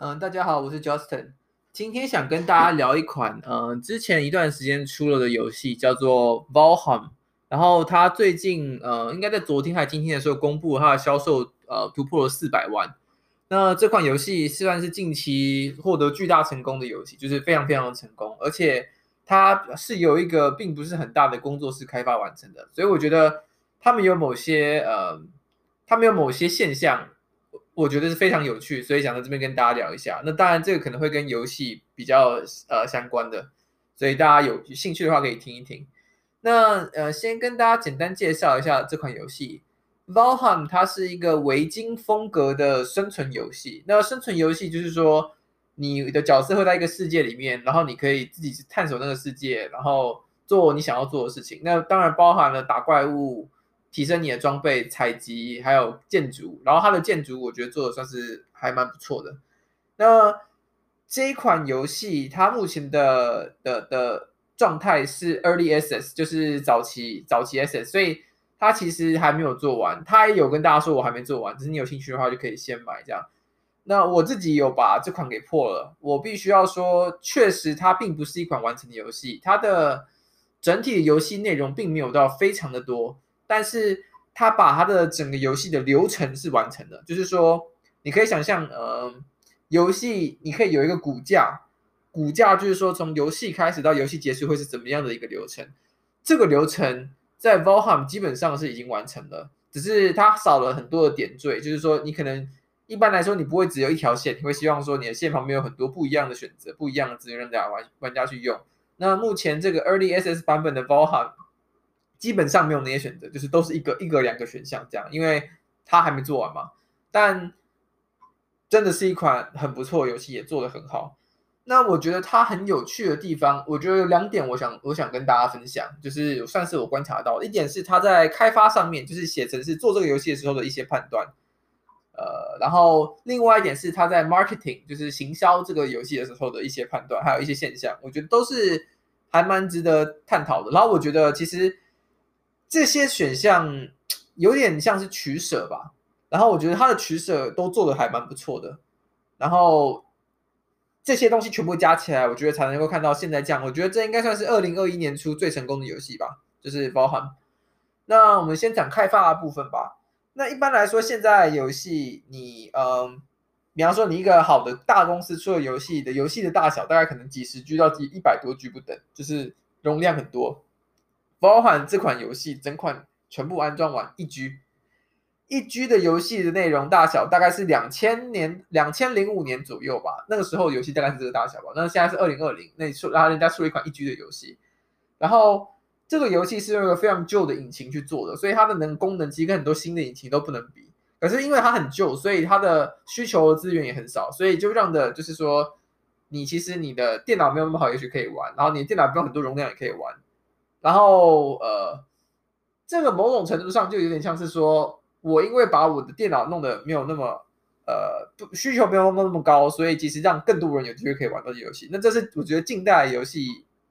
嗯、大家好，我是 Justin。今天想跟大家聊一款，嗯、之前一段时间出了的游戏，叫做 Valheim。然后它最近，呃，应该在昨天还是今天的时候公布它的销售，呃，突破了四百万。那这款游戏算是近期获得巨大成功的游戏，就是非常非常的成功，而且它是由一个并不是很大的工作室开发完成的，所以我觉得他们有某些，呃，他们有某些现象。我觉得是非常有趣，所以想在这边跟大家聊一下。那当然，这个可能会跟游戏比较呃相关的，所以大家有兴趣的话可以听一听。那呃，先跟大家简单介绍一下这款游戏。Valheim 它是一个维京风格的生存游戏。那生存游戏就是说，你的角色会在一个世界里面，然后你可以自己去探索那个世界，然后做你想要做的事情。那当然包含了打怪物。提升你的装备、采集，还有建筑，然后它的建筑我觉得做的算是还蛮不错的。那这一款游戏它目前的的的状态是 Early Access，就是早期早期 Access，所以它其实还没有做完。它也有跟大家说我还没做完，只是你有兴趣的话就可以先买这样。那我自己有把这款给破了，我必须要说，确实它并不是一款完成的游戏，它的整体的游戏内容并没有到非常的多。但是他把他的整个游戏的流程是完成的，就是说，你可以想象，呃，游戏你可以有一个骨架，骨架就是说从游戏开始到游戏结束会是怎么样的一个流程。这个流程在 Valheim 基本上是已经完成了，只是它少了很多的点缀，就是说你可能一般来说你不会只有一条线，你会希望说你的线旁边有很多不一样的选择，不一样的资源让大家玩玩家去用。那目前这个 Early SS 版本的 Valheim。基本上没有那些选择，就是都是一个一个两个选项这样，因为它还没做完嘛。但真的是一款很不错的游戏，也做得很好。那我觉得它很有趣的地方，我觉得有两点，我想我想跟大家分享，就是算是我观察到一点是它在开发上面，就是写成是做这个游戏的时候的一些判断。呃，然后另外一点是它在 marketing，就是行销这个游戏的时候的一些判断，还有一些现象，我觉得都是还蛮值得探讨的。然后我觉得其实。这些选项有点像是取舍吧，然后我觉得他的取舍都做的还蛮不错的，然后这些东西全部加起来，我觉得才能够看到现在这样。我觉得这应该算是二零二一年初最成功的游戏吧，就是包含。那我们先讲开发的部分吧。那一般来说，现在游戏你嗯，比方说你一个好的大公司出的游戏的游戏的大小，大概可能几十 G 到几一百多 G 不等，就是容量很多。包含这款游戏整款全部安装完一 G，一 G 的游戏的内容大小大概是两千年两千零五年左右吧，那个时候游戏大概是这个大小吧。那现在是二零二零，那出然后人家出了一款一 G 的游戏，然后这个游戏是用一个非常旧的引擎去做的，所以它的能功能其实跟很多新的引擎都不能比。可是因为它很旧，所以它的需求的资源也很少，所以就让的就是说，你其实你的电脑没有那么好，也许可以玩，然后你电脑不用很多容量也可以玩。然后呃，这个某种程度上就有点像是说，我因为把我的电脑弄得没有那么呃不需求没有那么那么高，所以其实让更多人有机会可以玩到这游戏。那这是我觉得近代游戏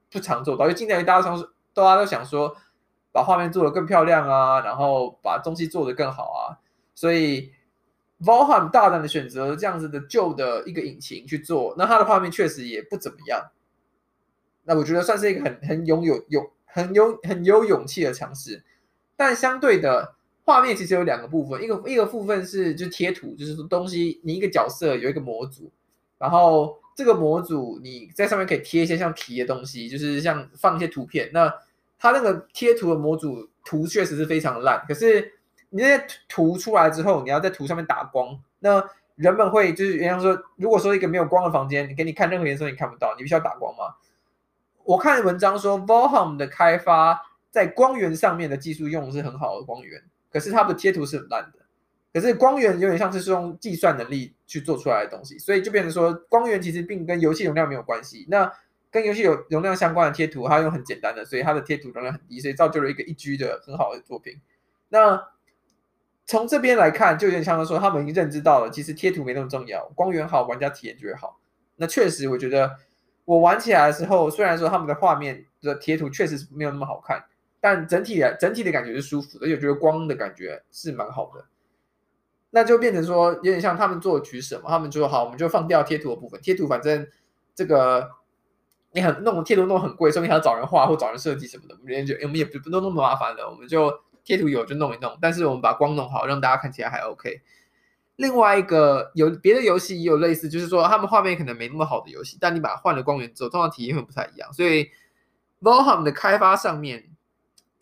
不常做到，因为近代大家都想大家都想说把画面做得更漂亮啊，然后把东西做得更好啊，所以 Valve 大胆的选择这样子的旧的一个引擎去做，那它的画面确实也不怎么样。那我觉得算是一个很很拥有有。很有很有勇气的尝试，但相对的画面其实有两个部分，一个一个部分是就贴图，就是说东西你一个角色有一个模组，然后这个模组你在上面可以贴一些像题的东西，就是像放一些图片。那它那个贴图的模组图确实是非常烂，可是你那些图出来之后，你要在图上面打光，那人们会就是原来说，如果说一个没有光的房间，你给你看任何颜色你看不到，你必须要打光嘛。我看文章说，Valheim 的开发在光源上面的技术用的是很好的光源，可是它的贴图是很烂的。可是光源有点像是用计算能力去做出来的东西，所以就变成说，光源其实并跟游戏容量没有关系。那跟游戏有容量相关的贴图，它用很简单的，所以它的贴图容量很低，所以造就了一个一 G 的很好的作品。那从这边来看，就有点像是说，他们已经认知到了，其实贴图没那么重要，光源好，玩家体验就会好。那确实，我觉得。我玩起来的时候，虽然说他们的画面的贴图确实是没有那么好看，但整体的整体的感觉是舒服的，而且我觉得光的感觉是蛮好的。那就变成说有点像他们做取舍嘛，他们就说好，我们就放掉贴图的部分，贴图反正这个你很弄贴图弄很贵，所以你还要找人画或找人设计什么的，我们就我们也不不弄那么麻烦了，我们就贴图有就弄一弄，但是我们把光弄好，让大家看起来还 OK。另外一个有别的游戏也有类似，就是说他们画面可能没那么好的游戏，但你把它换了光源之后，通常体验会不太一样。所以 Valheim 的开发上面，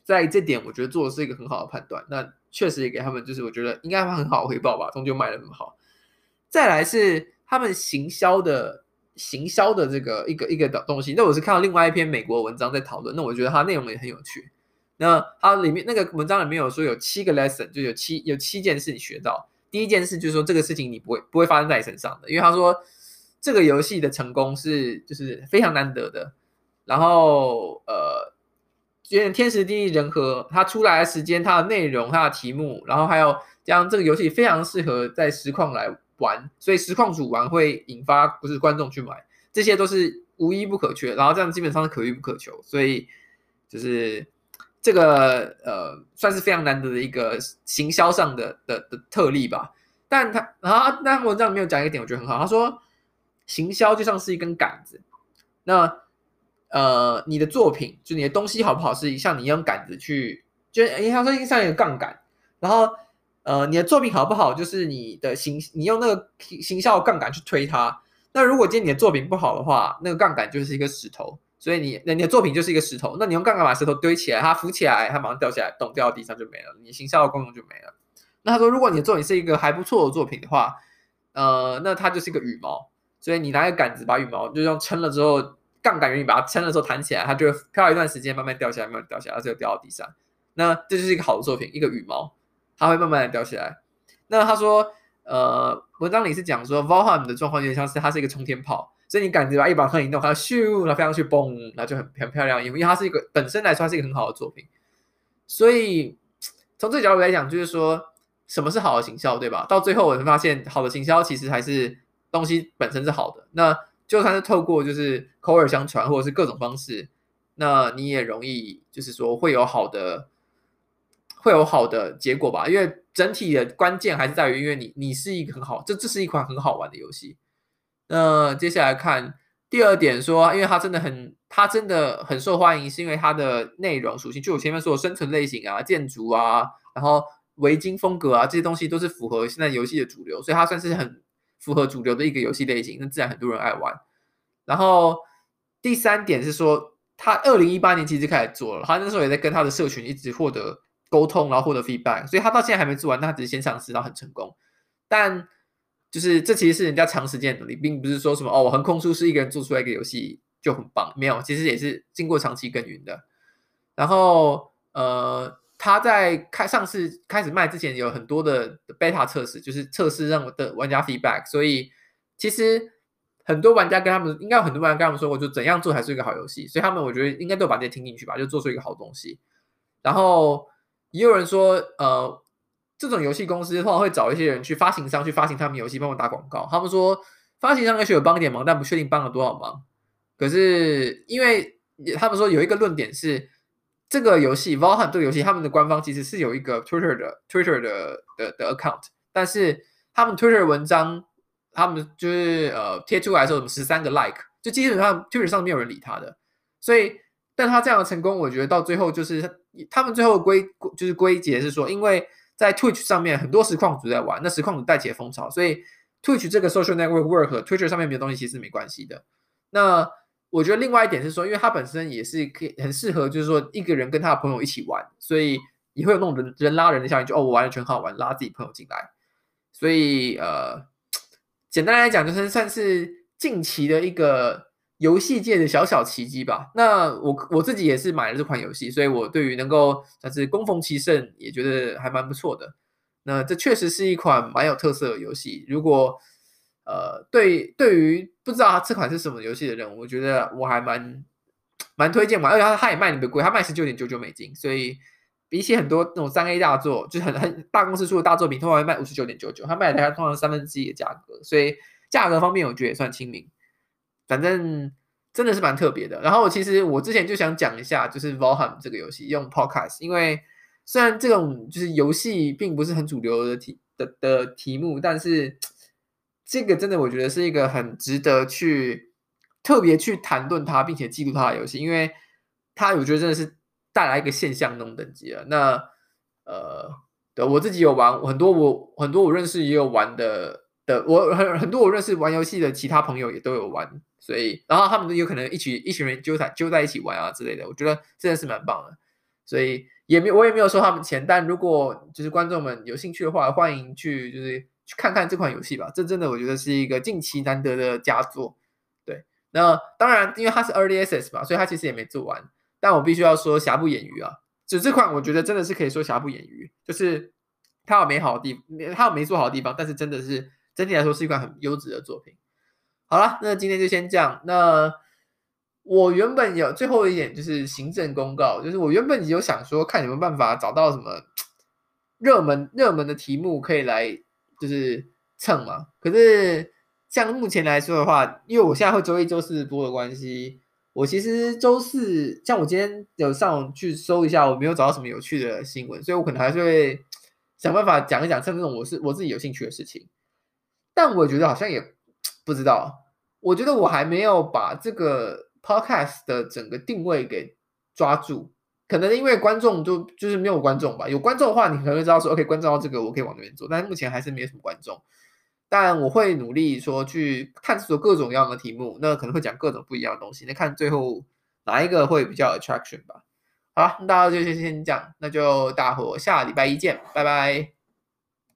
在这点我觉得做的是一个很好的判断。那确实也给他们，就是我觉得应该会很好回报吧，终究卖的那么好。再来是他们行销的行销的这个一个一个的东西。那我是看到另外一篇美国文章在讨论，那我觉得它内容也很有趣。那它里面那个文章里面有说有七个 lesson，就有七有七件事你学到。第一件事就是说，这个事情你不会不会发生在你身上的，因为他说这个游戏的成功是就是非常难得的。然后呃，有点天时地利人和，它出来的时间、它的内容、它的题目，然后还有这样这个游戏非常适合在实况来玩，所以实况主玩会引发不是观众去买，这些都是无一不可缺。然后这样基本上是可遇不可求，所以就是。这个呃，算是非常难得的一个行销上的的的特例吧。但他然后那文章里面有讲一个点，我觉得很好。他说，行销就像是一根杆子，那呃，你的作品就你的东西好不好，是像你用杆子去，就哎，他说像一个杠杆。然后呃，你的作品好不好，就是你的行，你用那个行销杠杆去推它。那如果今天你的作品不好的话，那个杠杆就是一个石头。所以你，那你的作品就是一个石头，那你用杠杆把石头堆起来，它浮起来，它马上掉下来，咚，掉到地上就没了，你行销的功能就没了。那他说，如果你的作品是一个还不错的作品的话，呃，那它就是一个羽毛，所以你拿一个杆子把羽毛就用撑了之后，杠杆原理把它撑了之后弹起来，它就会飘一段时间，慢慢掉下来，慢慢掉下来，它就掉到地上。那这就是一个好的作品，一个羽毛，它会慢慢的掉下来。那他说，呃，文章里是讲说，Valheim 的状况有点像是它是一个冲天炮。所以你感觉吧，一把横移动，它咻，然后飞上去，嘣，那就很很漂亮。因为它是一个本身来说，它是一个很好的作品。所以从这个角度来讲，就是说什么是好的行销，对吧？到最后我们发现，好的行销其实还是东西本身是好的。那就算是透过就是口耳相传，或者是各种方式，那你也容易就是说会有好的，会有好的结果吧。因为整体的关键还是在于，因为你你是一个很好，这这是一款很好玩的游戏。那接下来看第二点，说，因为它真的很，它真的很受欢迎，是因为它的内容属性，就我前面说的生存类型啊、建筑啊，然后维京风格啊这些东西都是符合现在游戏的主流，所以它算是很符合主流的一个游戏类型，那自然很多人爱玩。然后第三点是说，他二零一八年其实开始做了，他那时候也在跟他的社群一直获得沟通，然后获得 feedback，所以他到现在还没做完，但他只是先尝试到很成功，但。就是这其实是人家长时间努力，并不是说什么哦，我横空出世一个人做出来一个游戏就很棒，没有，其实也是经过长期耕耘的。然后呃，他在开上市开始卖之前有很多的 beta 测试，就是测试让我的玩家 feedback，所以其实很多玩家跟他们应该有很多玩家跟他们说过，就怎样做才是一个好游戏，所以他们我觉得应该都把这些听进去吧，就做出一个好东西。然后也有人说呃。这种游戏公司的话，会找一些人去发行商去发行他们游戏，帮我打广告。他们说发行商也许有帮一点忙，但不确定帮了多少忙。可是因为他们说有一个论点是，这个游戏《Valheim》这个游戏，他们的官方其实是有一个 Twitter 的 Twitter 的的的 account，但是他们 Twitter 文章，他们就是呃贴出来的时候，有十三个 like，就基本上 Twitter 上没有人理他的。所以，但他这样的成功，我觉得到最后就是他们最后归就是归结是说，因为。在 Twitch 上面，很多实况主在玩，那实况主带起了风潮，所以 Twitch 这个 social network work 和 Twitter 上面没有东西其实没关系的。那我觉得另外一点是说，因为它本身也是可以很适合，就是说一个人跟他的朋友一起玩，所以也会有那种人人拉人的效应，就哦，我玩的全好玩，拉自己朋友进来。所以呃，简单来讲，就是算是近期的一个。游戏界的小小奇迹吧。那我我自己也是买了这款游戏，所以我对于能够算是攻逢其胜，也觉得还蛮不错的。那这确实是一款蛮有特色的游戏。如果呃对对于不知道这款是什么游戏的人，我觉得我还蛮蛮推荐玩。而且它它也卖的不贵，它卖十九点九九美金，所以比起很多那种三 A 大作，就是很很大公司出的大作品，通常会卖五十九点九九，它卖的还通常三分之一的价格，所以价格方面我觉得也算亲民。反正真的是蛮特别的。然后其实我之前就想讲一下，就是 Valheim 这个游戏用 Podcast，因为虽然这种就是游戏并不是很主流的题的的题目，但是这个真的我觉得是一个很值得去特别去谈论它，并且记录它的游戏，因为它我觉得真的是带来一个现象那种等级了。那呃，对我自己有玩很多我，我很多我认识也有玩的的，我很很多我认识玩游戏的其他朋友也都有玩，所以然后他们都有可能一起一群人揪在揪在一起玩啊之类的，我觉得真的是蛮棒的，所以。也没我也没有收他们钱，但如果就是观众们有兴趣的话，欢迎去就是去看看这款游戏吧。这真的我觉得是一个近期难得的佳作。对，那当然因为它是 Early Access 嘛，所以它其实也没做完。但我必须要说瑕不掩瑜啊，就这款我觉得真的是可以说瑕不掩瑜，就是它有美好的地，它有没做好的地方，但是真的是整体来说是一款很优质的作品。好了，那今天就先这样。那。我原本有最后一点就是行政公告，就是我原本有想说看有没有办法找到什么热门热门的题目可以来就是蹭嘛。可是像目前来说的话，因为我现在会周一周四播的关系，我其实周四像我今天有上网去搜一下，我没有找到什么有趣的新闻，所以我可能还是会想办法讲一讲像这种我是我自己有兴趣的事情。但我觉得好像也不知道，我觉得我还没有把这个。Podcast 的整个定位给抓住，可能因为观众就就是没有观众吧。有观众的话，你可能会知道说，OK，观众到这个我可以往那边做。但是目前还是没有什么观众。但我会努力说去探索各种各样的题目，那可能会讲各种不一样的东西。那看最后哪一个会比较 attraction 吧。好，那大家就先先讲，那就大伙下礼拜一见，拜拜。